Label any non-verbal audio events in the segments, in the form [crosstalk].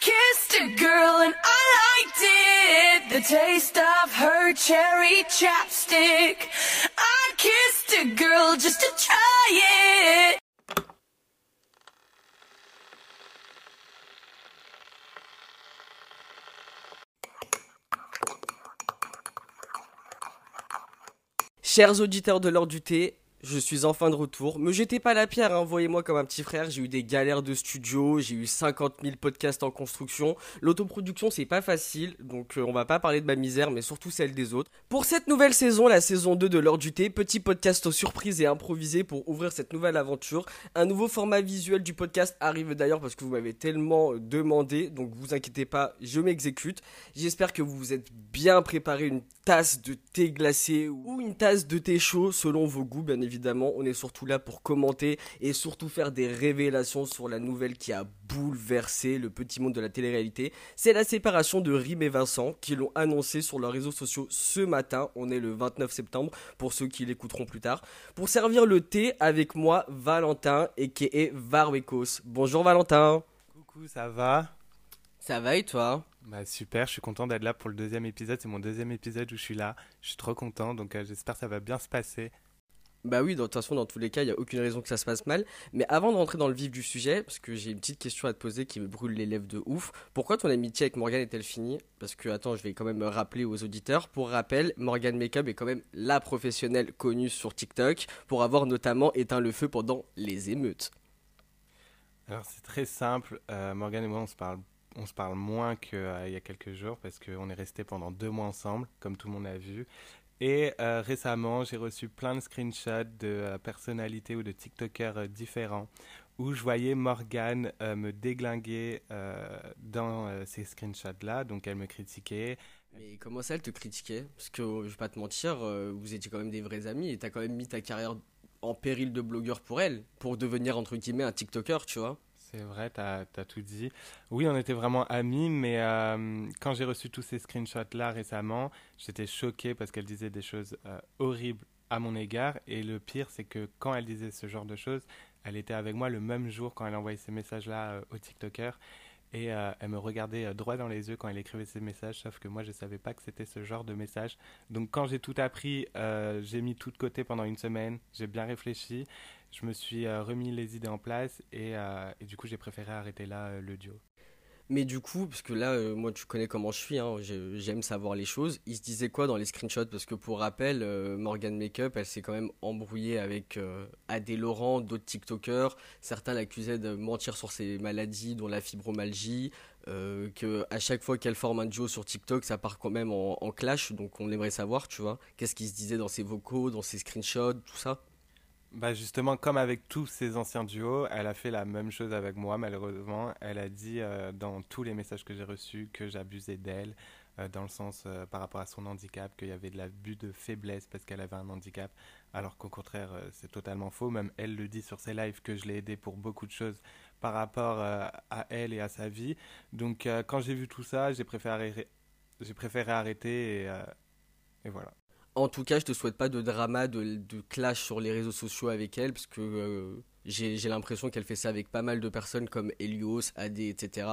kissed a girl and I liked it. The taste of her cherry chapstick. I kissed a girl just to try it. Chers auditeurs de l'heure du thé, je suis enfin de retour. Me jetez pas la pierre, hein, voyez-moi comme un petit frère. J'ai eu des galères de studio, j'ai eu 50 000 podcasts en construction. L'autoproduction, c'est pas facile, donc euh, on va pas parler de ma misère, mais surtout celle des autres. Pour cette nouvelle saison, la saison 2 de l'heure du thé, petit podcast aux surprises et improvisé pour ouvrir cette nouvelle aventure. Un nouveau format visuel du podcast arrive d'ailleurs parce que vous m'avez tellement euh, demandé, donc vous inquiétez pas, je m'exécute. J'espère que vous vous êtes bien préparé une tasse de thé glacé ou une tasse de thé chaud selon vos goûts, bien évidemment. On est surtout là pour commenter et surtout faire des révélations sur la nouvelle qui a bouleversé le petit monde de la télé-réalité. C'est la séparation de Rim et Vincent qui l'ont annoncé sur leurs réseaux sociaux ce matin. On est le 29 septembre pour ceux qui l'écouteront plus tard. Pour servir le thé avec moi, Valentin et qui est Varwekos. Bonjour Valentin. Coucou, ça va? Ça va et toi? Bah super, je suis content d'être là pour le deuxième épisode. C'est mon deuxième épisode où je suis là. Je suis trop content, donc euh, j'espère que ça va bien se passer. Bah oui, de toute façon, dans tous les cas, il n'y a aucune raison que ça se passe mal. Mais avant de rentrer dans le vif du sujet, parce que j'ai une petite question à te poser qui me brûle les lèvres de ouf, pourquoi ton amitié avec Morgane est-elle finie? Parce que, attends, je vais quand même me rappeler aux auditeurs. Pour rappel, Morgane Makeup est quand même la professionnelle connue sur TikTok pour avoir notamment éteint le feu pendant les émeutes. Alors c'est très simple, euh, Morgane et moi on se parle on se parle moins qu'il y a quelques jours parce qu'on est resté pendant deux mois ensemble, comme tout le monde a vu. Et euh, récemment, j'ai reçu plein de screenshots de euh, personnalités ou de TikTokers euh, différents où je voyais Morgane me déglinguer dans ces screenshots-là. Donc elle me critiquait. Mais comment ça, elle te critiquait? Parce que je vais pas te mentir, vous étiez quand même des vrais amis et t'as quand même mis ta carrière en péril de blogueur pour elle, pour devenir entre guillemets un TikToker, tu vois? C'est vrai, tu as, tout dit. Oui, on était vraiment amis, mais euh, quand j'ai reçu tous ces screenshots-là récemment, j'étais choqué parce qu'elle disait des choses euh, horribles à mon égard. Et le pire, c'est que quand elle disait ce genre de choses, elle était avec moi le même jour quand elle envoyait ces messages-là euh, au TikToker. Et elle me regardait droit dans les yeux quand elle écrivait ces messages, sauf que moi je ne savais pas que c'était ce genre de message. Donc quand j'ai tout appris, j'ai mis tout de côté pendant une semaine, j'ai bien réfléchi, je me suis euh, remis les idées en place et, euh, et du coup j'ai préféré arrêter là euh, le duo. Mais du coup, parce que là, moi, tu connais comment je suis, hein, j'aime savoir les choses. Il se disait quoi dans les screenshots? Parce que pour rappel, Morgan Makeup, elle s'est quand même embrouillée avec Adé Laurent, d'autres TikTokers. Certains l'accusaient de mentir sur ses maladies, dont la fibromyalgie. que à chaque fois qu'elle forme un duo sur TikTok, ça part quand même en, en clash. Donc on aimerait savoir, tu vois, qu'est-ce qui se disait dans ses vocaux, dans ses screenshots, tout ça? Bah justement, comme avec tous ses anciens duos, elle a fait la même chose avec moi, malheureusement. Elle a dit euh, dans tous les messages que j'ai reçus que j'abusais d'elle, euh, dans le sens euh, par rapport à son handicap, qu'il y avait de l'abus de faiblesse parce qu'elle avait un handicap, alors qu'au contraire, c'est totalement faux. Même elle le dit sur ses lives que je l'ai aidée pour beaucoup de choses par rapport à elle et à sa vie. Donc quand j'ai vu tout ça, j'ai préféré, j'ai préféré arrêter et, et voilà. En tout cas, je te souhaite pas de drama, de, clash sur les réseaux sociaux avec elle, parce que euh, j'ai l'impression qu'elle fait ça avec pas mal de personnes comme Elios, AD, etc.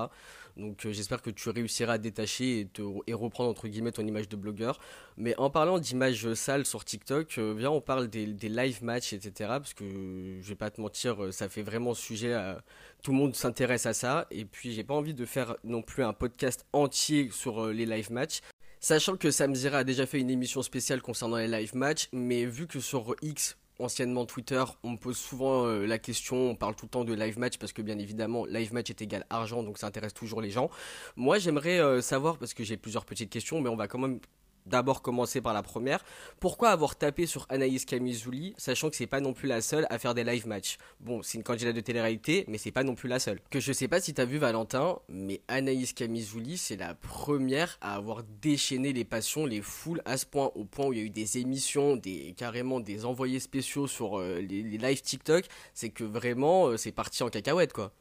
Donc euh, j'espère que tu réussiras à détacher et, reprendre entre guillemets ton image de blogueur. Mais en parlant d'image sale sur TikTok, euh, viens on parle des, live matchs, etc. Parce que je vais pas te mentir, ça fait vraiment sujet à... Tout le monde s'intéresse à ça. Et puis j'ai pas envie de faire non plus un podcast entier sur les live matchs. Sachant que Sam Zira a déjà fait une émission spéciale concernant les live matchs, mais vu que sur X, anciennement Twitter, on me pose souvent euh, la question, on parle tout le temps de live match parce que bien évidemment, live match est égal argent, donc ça intéresse toujours les gens. Moi, j'aimerais euh, savoir, parce que j'ai plusieurs petites questions, mais on va quand même d'abord commencer par la première. Pourquoi avoir tapé sur Anaïs Camizouli, sachant que c'est pas non plus la seule à faire des live matchs? Bon, c'est une candidate de télé-réalité, mais c'est pas non plus la seule. Que je sais pas si t'as vu Valentin, mais Anaïs Camizouli, c'est la première à avoir déchaîné les passions, les foules à ce point, au point où il y a eu des émissions, des carrément des envoyés spéciaux sur euh, les, live TikTok. C'est que vraiment, euh, c'est parti en cacahuète, quoi.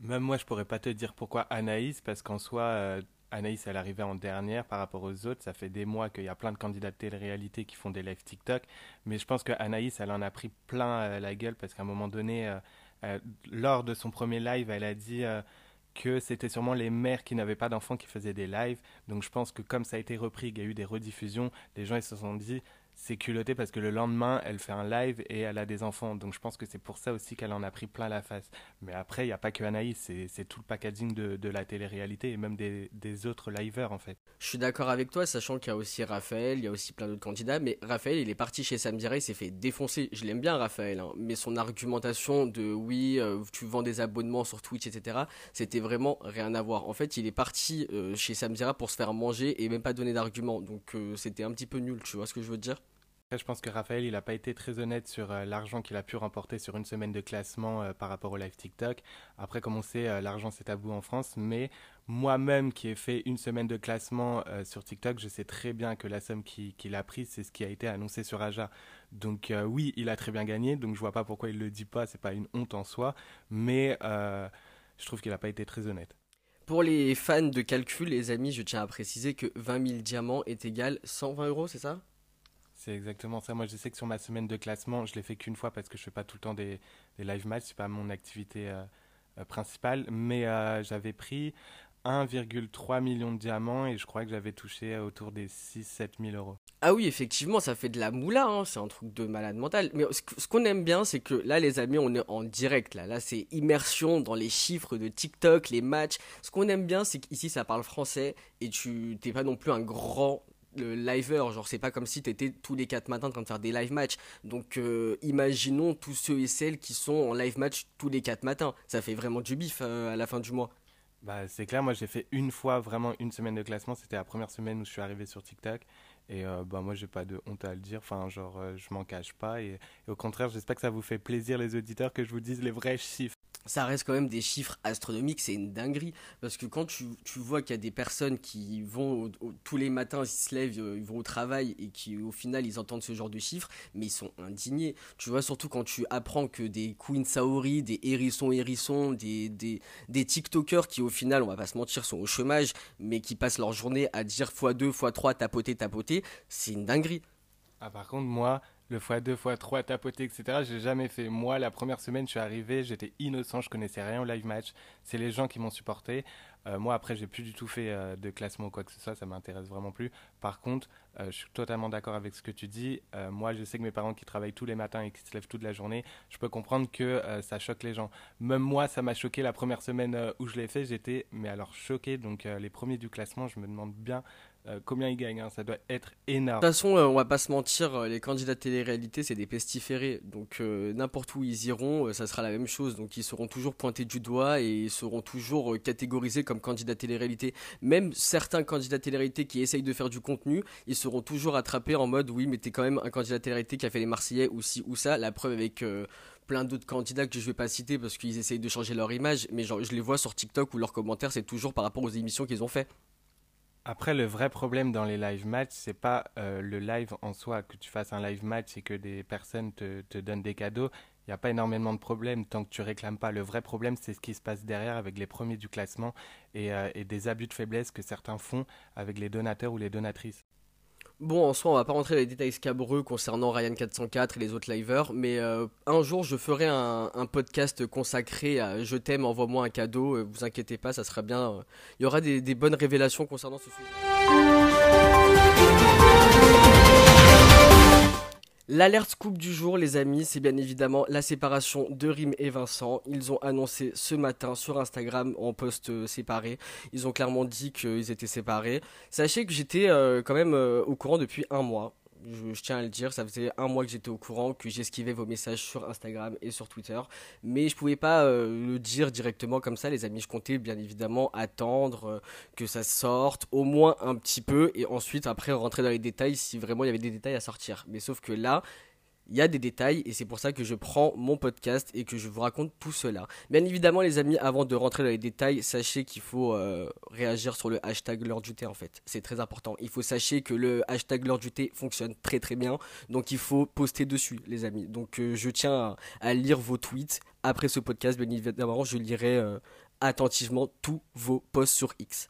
Même moi, je pourrais pas te dire pourquoi Anaïs, parce qu'en soi, euh, Anaïs, elle arrivait en dernière par rapport aux autres. Ça fait des mois qu'il y a plein de candidats de télé-réalité qui font des lives TikTok. Mais je pense que Anaïs, elle en a pris plein euh, la gueule parce qu'à un moment donné, euh, euh, lors de son premier live, elle a dit que c'était sûrement les mères qui n'avaient pas d'enfants qui faisaient des lives. Donc je pense que comme ça a été repris, qu'il y a eu des rediffusions, les gens ils se sont dit c'est culotté parce que le lendemain, elle fait un live et elle a des enfants. Donc je pense que c'est pour ça aussi qu'elle en a pris plein la face. Mais après, il n'y a pas que Anaïs, c'est tout le packaging de, de la télé-réalité et même des, autres liveurs en fait. Je suis d'accord avec toi, sachant qu'il y a aussi Raphaël, il y a aussi plein d'autres candidats. Mais Raphaël, il est parti chez Sam il s'est fait défoncer. Je l'aime bien, Raphaël, hein. mais son argumentation de oui, euh, tu vends des abonnements sur Twitch, etc., c'était vraiment rien à voir. En fait, il est parti euh, chez Sam pour se faire manger et même pas donner d'arguments. Donc euh, c'était un petit peu nul, tu vois ce que je veux dire? Je pense que Raphaël, il n'a pas été très honnête sur euh, l'argent qu'il a pu remporter sur une semaine de classement euh, par rapport au live TikTok. Après, comme on sait, euh, l'argent c'est tabou en France, mais moi-même qui ai fait une semaine de classement sur TikTok, je sais très bien que la somme qu'il a prise, c'est ce qui a été annoncé sur Aja. Donc oui, il a très bien gagné, donc je vois pas pourquoi il le dit pas, c'est pas une honte en soi, mais je trouve qu'il n'a pas été très honnête. Pour les fans de calcul, les amis, je tiens à préciser que 20 000 diamants est égal 120 euros, c'est ça? C'est exactement ça. Moi, je sais que sur ma semaine de classement, je l'ai fait qu'une fois parce que je fais pas tout le temps des, live matchs, c'est pas mon activité euh, euh, principale. Mais euh, j'avais pris 1,3 million de diamants et je crois que j'avais touché autour des 6-7 000 euros. Ah oui, effectivement, ça fait de la moula, hein. c'est un truc de malade mental. Mais ce qu'on aime bien, c'est que là, les amis, on est en direct. Là, là c'est immersion dans les chiffres de TikTok, les matchs. Ce qu'on aime bien, c'est qu'ici, ça parle français et tu n'es pas non plus un grand le liveur, genre c'est pas comme si tu étais tous les 4 matins en train de faire des live matchs. Donc euh, imaginons tous ceux et celles qui sont en live match tous les 4 matins. Ça fait vraiment du bif euh, à la fin du mois. Bah, c'est clair, moi j'ai fait une fois vraiment une semaine de classement, c'était la première semaine où je suis arrivé sur TikTok. Et euh, bah, moi j'ai pas de honte à le dire, enfin genre je m'en cache pas. Et, au contraire, j'espère que ça vous fait plaisir les auditeurs que je vous dise les vrais chiffres ça reste quand même des chiffres astronomiques, c'est une dinguerie. Parce que quand tu, tu vois qu'il y a des personnes qui vont tous les matins, ils se lèvent, euh, ils vont au travail et qui au final ils entendent ce genre de chiffres, mais ils sont indignés. Tu vois, surtout quand tu apprends que des Queen Saori, des hérissons hérissons, des, des, des TikTokers qui au final, on va pas se mentir, sont au chômage, mais qui passent leur journée à dire x2, x3, tapoter, tapoter, c'est une dinguerie. Ah, par contre, moi, le x2, x3, tapoter, etc. J'ai jamais fait. Moi, la première semaine, je suis arrivé, j'étais innocent, je connaissais rien au live match. C'est les gens qui m'ont supporté. Euh, moi, après, j'ai plus du tout fait euh, de classement ou quoi que ce soit, ça m'intéresse vraiment plus. Par contre, euh, je suis totalement d'accord avec ce que tu dis. moi, je sais que mes parents qui travaillent tous les matins et qui se lèvent toute la journée, je peux comprendre que ça choque les gens. Même moi, ça m'a choqué la première semaine où je l'ai fait. J'étais, mais alors choqué. Donc, les premiers du classement, je me demande bien euh, combien ils gagnent. Hein. Ça doit être énorme. De toute façon, euh, on va pas se mentir, euh, les candidats de télé-réalité, c'est des pestiférés. Donc n'importe où ils iront, ça sera la même chose. Donc ils seront toujours pointés du doigt et ils seront toujours catégorisés comme candidats télé-réalité. Même certains candidats télé-réalité qui essayent de faire du contenu, ils seront toujours attrapés en mode oui, mais t'es quand même un candidat télé-réalité qui a fait les Marseillais ou ci ou ça. La preuve avec plein d'autres candidats que je vais pas citer parce qu'ils essayent de changer leur image, mais genre, je les vois sur TikTok où leurs commentaires c'est toujours par rapport aux émissions qu'ils ont fait. Après, le vrai problème dans les live matchs, c'est pas euh, le live en soi, que tu fasses un live match et que des personnes te, donnent des cadeaux. Il n'y a pas énormément de problèmes tant que tu réclames pas. Le vrai problème, c'est ce qui se passe derrière avec les premiers du classement et, euh, et des abus de faiblesse que certains font avec les donateurs ou les donatrices. Bon, en soi, on va pas rentrer dans les détails scabreux concernant Ryan 404 et les autres liveurs, mais euh, un jour, je ferai un, podcast consacré à Je t'aime, envoie-moi un cadeau. Euh, vous inquiétez pas, ça sera bien. Il y aura des bonnes révélations concernant ce sujet. L'alerte scoop du jour, les amis, c'est bien évidemment la séparation de Rim et Vincent. Ils ont annoncé ce matin sur Instagram en post euh, séparé. Ils ont clairement dit qu'ils étaient séparés. Sachez que j'étais euh, quand même euh, au courant depuis un mois je, tiens à le dire, ça faisait un mois que j'étais au courant, que j'esquivais vos messages sur Instagram et sur Twitter, mais je pouvais pas euh, le dire directement comme ça, les amis. Je comptais bien évidemment attendre euh, que ça sorte, au moins un petit peu, et ensuite après rentrer dans les détails si vraiment il y avait des détails à sortir. Mais sauf que là, il y a des détails et c'est pour ça que je prends mon podcast et que je vous raconte tout cela. Bien évidemment les amis, avant de rentrer dans les détails, sachez qu'il faut euh, réagir sur le hashtag l'heure en fait. C'est très important. Il faut sachez que le hashtag l'heure fonctionne très très bien. Donc il faut poster dessus les amis. Donc euh, je tiens à, lire vos tweets. Après ce podcast, bien évidemment, je lirai euh, attentivement tous vos posts sur X.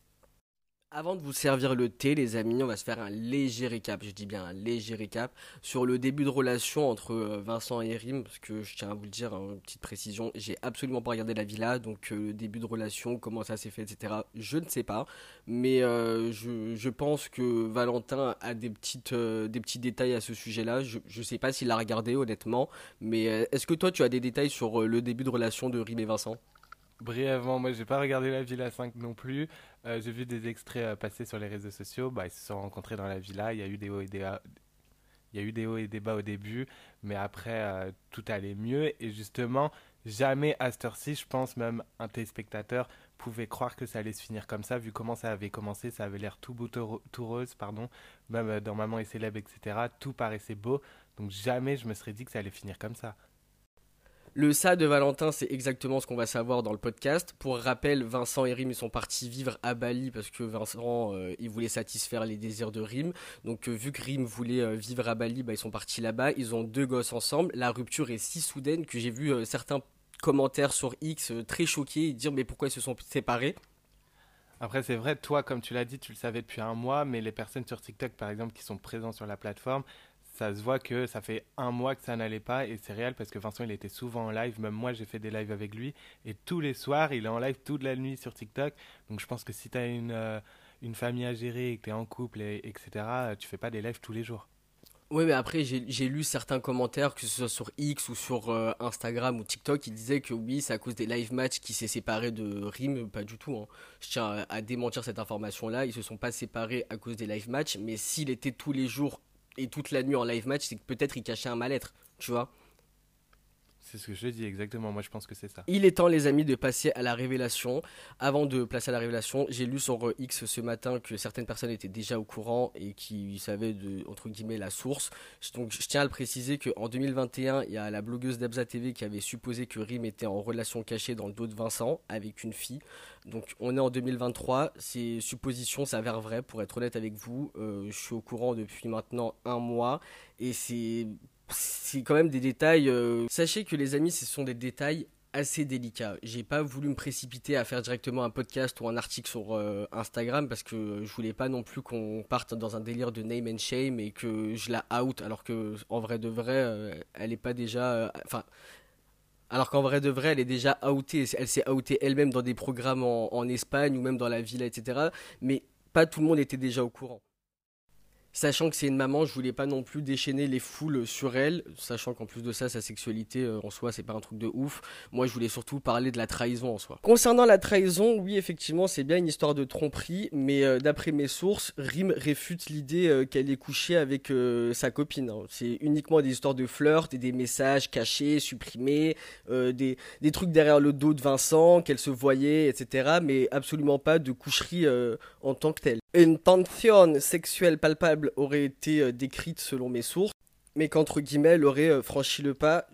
Avant de vous servir le thé, les amis, on va se faire un léger récap, je dis bien un léger récap, sur le début de relation entre euh, Vincent et Rim, parce que je tiens à vous le dire, hein, une petite précision, j'ai absolument pas regardé la villa, donc euh, le début de relation, comment ça s'est fait, etc., je ne sais pas, mais euh, je, pense que Valentin a des, petites, des petits détails à ce sujet-là, je ne sais pas s'il l'a regardé honnêtement, mais est-ce que toi tu as des détails sur le début de relation de Rim et Vincent? Brièvement, moi j'ai pas regardé la Villa 5 non plus. Euh, j'ai vu des extraits euh, passer sur les réseaux sociaux. Bah, ils se sont rencontrés dans la villa. Il y a eu des hauts et des bas. Il y a eu des hauts et des bas au début, mais après euh, tout allait mieux. Et justement, jamais à cette heure-ci, je pense même un téléspectateur pouvait croire que ça allait se finir comme ça, vu comment ça avait commencé. Ça avait l'air tout beau, tout rose, pardon. Même dans Maman est célèbre, etc. Tout paraissait beau. Donc jamais je me serais dit que ça allait finir comme ça. Le ça de Valentin, c'est exactement ce qu'on va savoir dans le podcast. Pour rappel, Vincent et Rim sont partis vivre à Bali parce que Vincent euh, il voulait satisfaire les désirs de Rim. Donc euh, vu que Rim voulait euh, vivre à Bali, bah, ils sont partis là-bas. Ils ont deux gosses ensemble. La rupture est si soudaine que j'ai vu certains commentaires sur X très choqués et dire mais pourquoi ils se sont séparés? Après, c'est vrai, toi, comme tu l'as dit, tu le savais depuis un mois, mais les personnes sur TikTok, par exemple, qui sont présentes sur la plateforme, ça se voit que ça fait un mois que ça n'allait pas et c'est réel parce que Vincent il était souvent en live, même moi j'ai fait des lives avec lui et tous les soirs il est en live toute la nuit sur TikTok. Donc je pense que si tu as une, euh, une famille à gérer et que tu es en couple et, etc, tu fais pas des lives tous les jours. Oui, mais après, j'ai lu certains commentaires, que ce soit sur X ou sur euh, Instagram ou TikTok, qui disaient que oui, c'est à cause des live matchs qui s'est séparé de Rim. Pas du tout. Hein. Je tiens à, à démentir cette information-là. Ils se sont pas séparés à cause des live matchs, mais s'il était tous les jours et toute la nuit en live match, c'est que peut-être il cachait un mal-être, tu vois. C'est ce que je dis exactement, moi je pense que c'est ça. Il est temps les amis de passer à la révélation. Avant de placer à la révélation, j'ai lu sur X ce matin que certaines personnes étaient déjà au courant et qui savaient de, entre guillemets, la source. Donc je tiens à le préciser qu'en 2021, il y a la blogueuse d'Abza TV qui avait supposé que Rim était en relation cachée dans le dos de Vincent avec une fille. Donc on est en 2023, ces suppositions s'avèrent vraies pour être honnête avec vous. Euh, je suis au courant depuis maintenant un mois et c'est c'est quand même des détails. Euh, sachez que les amis, ce sont des détails assez délicats. J'ai pas voulu me précipiter à faire directement un podcast ou un article sur euh, Instagram parce que je voulais pas non plus qu'on parte dans un délire de name and shame et que je la out alors que en vrai de vrai, euh, elle est pas déjà. Enfin. alors qu'en vrai de vrai, elle est déjà outée. Elle s'est outée elle-même dans des programmes en Espagne ou même dans la villa, etc. Mais pas tout le monde était déjà au courant. Sachant que c'est une maman, je voulais pas non plus déchaîner les foules sur elle, sachant qu'en plus de ça, sa sexualité euh, en soi, c'est pas un truc de ouf. Moi, je voulais surtout parler de la trahison en soi. Concernant la trahison, oui, effectivement, c'est bien une histoire de tromperie, mais euh, d'après mes sources, Rim réfute l'idée euh, qu'elle ait couché avec sa copine. Hein. C'est uniquement des histoires de flirt et des messages cachés, supprimés, des, des, trucs derrière le dos de Vincent, qu'elle se voyait, etc., mais absolument pas de coucherie en tant que telle. Une tension sexuelle palpable aurait été euh, décrite selon mes sources, mais qu'entre guillemets, elle aurait euh, franchi le pas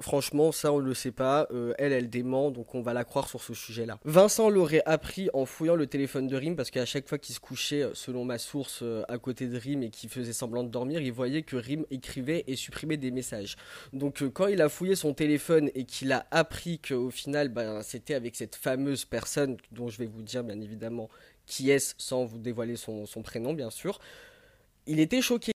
franchement, ça on ne le sait pas. Euh, elle, elle dément, donc on va la croire sur ce sujet-là. Vincent l'aurait appris en fouillant le téléphone de Rim, parce qu'à chaque fois qu'il se couchait, euh, selon ma source, euh, à côté de Rim et qu'il faisait semblant de dormir, il voyait que Rim écrivait et supprimait des messages. Donc quand il a fouillé son téléphone et qu'il a appris qu'au final, ben, c'était avec cette fameuse personne, dont je vais vous dire bien évidemment qui est-ce, sans vous dévoiler son, son prénom bien sûr, il était choqué.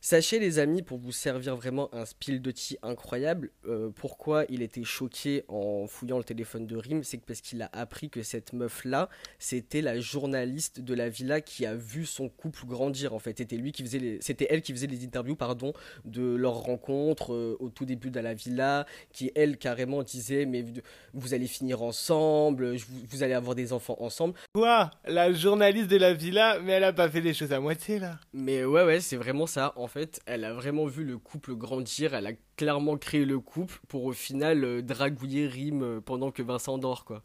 Sachez les amis, pour vous servir vraiment un spill de tea incroyable, euh, pourquoi il était choqué en fouillant le téléphone de Rim, c'est parce qu'il a appris que cette meuf-là, c'était la journaliste de la villa qui a vu son couple grandir en fait. C'était lui qui faisait c'était elle qui faisait les interviews pardon de leur rencontre euh, au tout début de la villa, qui elle carrément disait mais vous allez finir ensemble, vous, allez avoir des enfants ensemble. Quoi? La journaliste de la villa, mais elle a pas fait des choses à moitié là. Mais ouais ouais, c'est vraiment ça en fait, elle a vraiment vu le couple grandir, elle a clairement créé le couple pour au final euh, dragouiller Rim euh, pendant que Vincent dort, quoi.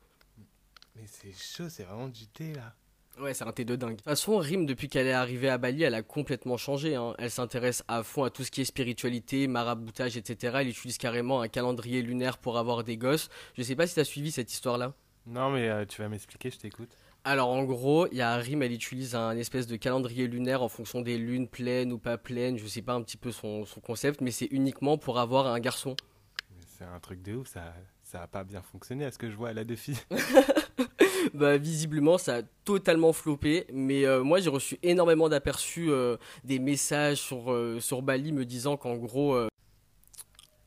Mais c'est chaud, c'est vraiment du thé là. Ouais, c'est un thé de dingue. De toute façon, Rim, depuis qu'elle est arrivée à Bali, elle a complètement changé. Hein. Elle s'intéresse à fond à tout ce qui est spiritualité, maraboutage, etc. Elle utilise carrément un calendrier lunaire pour avoir des gosses. Je sais pas si t'as suivi cette histoire-là. Non, mais euh, tu vas m'expliquer, je t'écoute. Alors en gros, il y a Rim, elle utilise un espèce de calendrier lunaire en fonction des lunes pleines ou pas pleines, je sais pas un petit peu son, concept, mais c'est uniquement pour avoir un garçon. C'est un truc de ouf, ça ça a pas bien fonctionné à ce que je vois, elle a deux filles. [laughs] bah, visiblement, ça a totalement floppé. Mais euh, moi, j'ai reçu énormément d'aperçus, euh, des messages sur, euh, sur Bali me disant qu'en gros.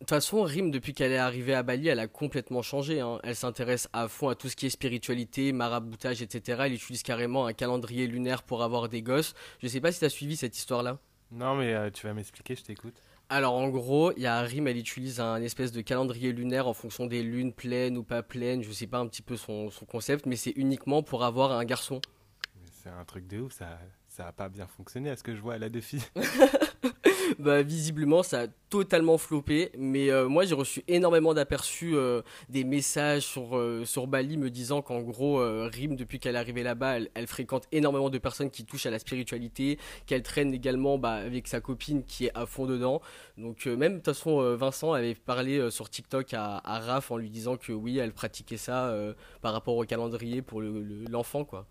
De toute façon, Rim, depuis qu'elle est arrivée à Bali, elle a complètement changé. hein. Elle s'intéresse à fond à tout ce qui est spiritualité, maraboutage, etc. Elle utilise carrément un calendrier lunaire pour avoir des gosses. Je sais pas si tu as suivi cette histoire-là. Non, mais euh, tu vas m'expliquer, je t'écoute. Alors en gros, il y a Rim, elle utilise un espèce de calendrier lunaire en fonction des lunes pleines ou pas pleines, je sais pas un petit peu son, son concept, mais c'est uniquement pour avoir un garçon. C'est un truc de ouf, ça, ça a pas bien fonctionné à ce que je vois. Elle a des filles. [laughs] [laughs] Bah visiblement ça a totalement floppé, mais euh, moi j'ai reçu énormément d'aperçus, euh, des messages sur, euh, sur Bali me disant qu'en gros Rim depuis qu'elle est arrivée là-bas, elle, fréquente énormément de personnes qui touchent à la spiritualité, qu'elle traîne également bah, avec sa copine qui est à fond dedans. Donc même de toute façon Vincent avait parlé sur TikTok à, à Raph en lui disant que oui elle pratiquait ça par rapport au calendrier pour le- le- l'enfant quoi.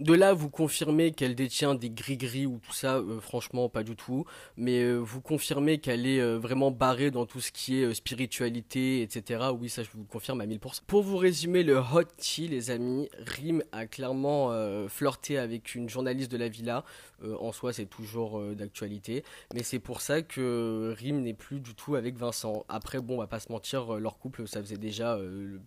De là, vous confirmez qu'elle détient des gris-gris ou tout ça, euh, franchement, pas du tout. Mais euh, vous confirmez qu'elle est euh, vraiment barrée dans tout ce qui est spiritualité, etc. Oui, ça, je vous confirme à 1000%. Pour vous résumer le hot tea, les amis, Rim a clairement flirté avec une journaliste de la villa. Euh, en soi, c'est toujours euh, d'actualité. Mais c'est pour ça que Rim n'est plus du tout avec Vincent. Après, bon, on va pas se mentir, euh, leur couple, ça faisait déjà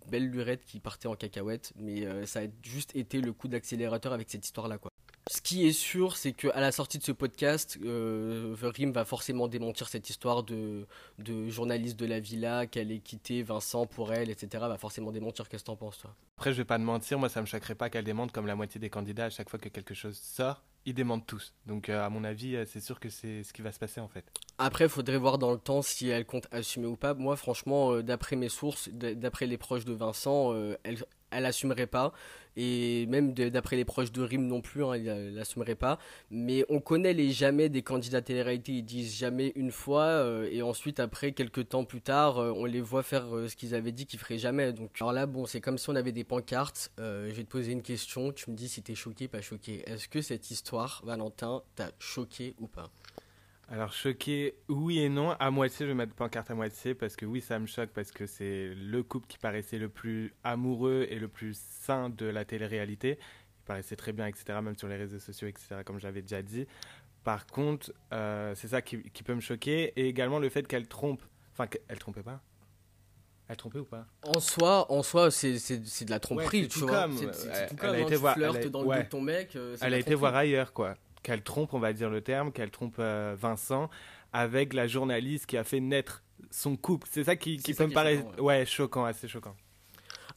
belle lurette qui partait en cacahuète. Mais ça a juste été le coup d'accélérateur avec cette histoire-là, quoi. Ce qui est sûr, c'est qu'à la sortie de ce podcast, euh, Rim va forcément démentir cette histoire de, de journaliste de la villa, qu'elle ait quitté Vincent pour elle, etc. Va forcément démentir. Qu'est-ce que t'en penses, toi? Après, je vais pas te mentir, moi ça me choquerait pas qu'elle démente comme la moitié des candidats à chaque fois que quelque chose sort, ils démentent tous. Donc euh, à mon avis, euh, c'est sûr que c'est ce qui va se passer en fait. Après, il faudrait voir dans le temps si elle compte assumer ou pas. Moi, franchement, euh, d'après mes sources, d'après les proches de Vincent, elle, elle assumerait pas. Et même d'après les proches de Rim non plus, hein, elle, elle assumerait pas. Mais on connaît les jamais des candidats télé-réalité. Ils disent jamais une fois. euh, et ensuite, après, quelques temps plus tard, euh, on les voit faire euh, ce qu'ils avaient dit qu'ils feraient jamais. Donc, alors là, bon, c'est comme si on avait des pancartes. Je vais te poser une question. Tu me dis si t'es choqué, pas choqué. Est-ce que cette histoire, Valentin, t'a choqué ou pas? Alors choqué, oui et non. À moitié, je vais mettre pancarte à moitié parce que oui, ça me choque parce que c'est le couple qui paraissait le plus amoureux et le plus sain de la télé-réalité. Il paraissait très bien, etc., même sur les réseaux sociaux, etc., comme j'avais déjà dit. Par contre, euh, c'est ça qui, qui peut me choquer. Et également le fait qu'elle trompe. Enfin, qu'elle trompait pas Elle trompait ou pas? En soi, en soi, c'est de la tromperie, tu vois. C'est tout elle comme. a hein, été tu voir- elle a- dans le ouais. dos de ton mec. euh, Elle a été voir ailleurs, quoi. Qu'elle trompe, on va dire le terme, qu'elle trompe euh, Vincent avec la journaliste qui a fait naître son couple. C'est ça qui, peut me paraître choquant, ouais. choquant, assez choquant.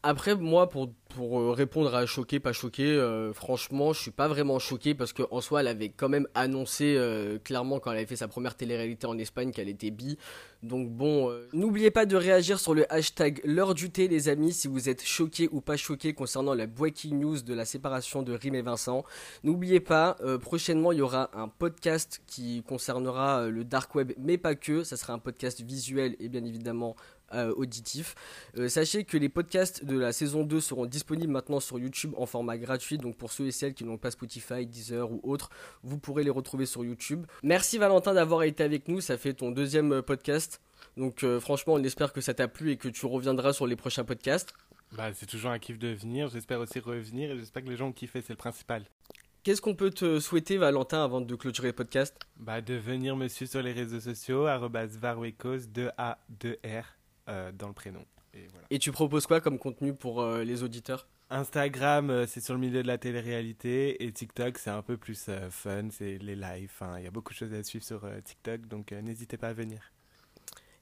Après, moi, pour, euh, répondre à choqué, pas choqué, euh, franchement, je suis pas vraiment choqué parce qu'en soi, elle avait quand même annoncé euh, clairement quand elle avait fait sa première télé-réalité en Espagne qu'elle était bi. Donc bon, n'oubliez pas de réagir sur le hashtag l'heure du thé, les amis, si vous êtes choqué ou pas choqué concernant la breaking news de la séparation de Rim et Vincent. N'oubliez pas, prochainement, il y aura un podcast qui concernera le dark web, mais pas que. Ça sera un podcast visuel et bien évidemment euh, auditif. Euh, sachez que les podcasts de la saison 2 seront disponibles maintenant sur YouTube en format gratuit. Donc pour ceux et celles qui n'ont pas Spotify, Deezer ou autre, vous pourrez les retrouver sur YouTube. Merci Valentin d'avoir été avec nous. Ça fait ton deuxième euh, podcast. Donc euh, franchement, on espère que ça t'a plu et que tu reviendras sur les prochains podcasts. Bah, c'est toujours un kiff de venir. J'espère aussi revenir et j'espère que les gens ont kiffé, c'est le principal. Qu'est-ce qu'on peut te souhaiter Valentin avant de clôturer le podcast? Bah, de venir me suivre sur les réseaux sociaux, arrobas varwekos, 2A, 2R euh, dans le prénom. Et voilà. Et tu proposes quoi comme contenu pour euh, les auditeurs? Instagram, euh, c'est sur le milieu de la télé-réalité et TikTok, c'est un peu plus euh, fun, c'est les lives. Il y a beaucoup de choses à suivre sur euh, TikTok, donc euh, n'hésitez pas à venir.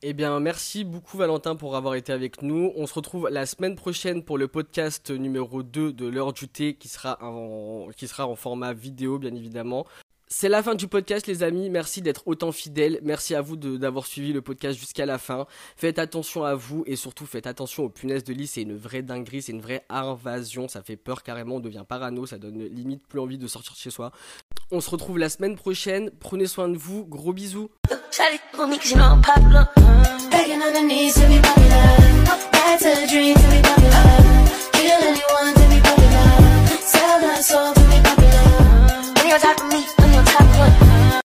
Eh bien, merci beaucoup Valentin pour avoir été avec nous. On se retrouve la semaine prochaine pour le podcast numéro 2 de l'heure du thé qui sera en, qui sera en format vidéo, bien évidemment. C'est la fin du podcast, les amis. Merci d'être autant fidèles. Merci à vous d'avoir suivi le podcast jusqu'à la fin. Faites attention à vous et surtout faites attention aux punaises de lit. C'est une vraie dinguerie, c'est une vraie invasion. Ça fait peur carrément. On devient parano. Ça donne limite plus envie de sortir chez soi. On se retrouve la semaine prochaine. Prenez soin de vous. Gros bisous. you're talking to me, when you're talking to me.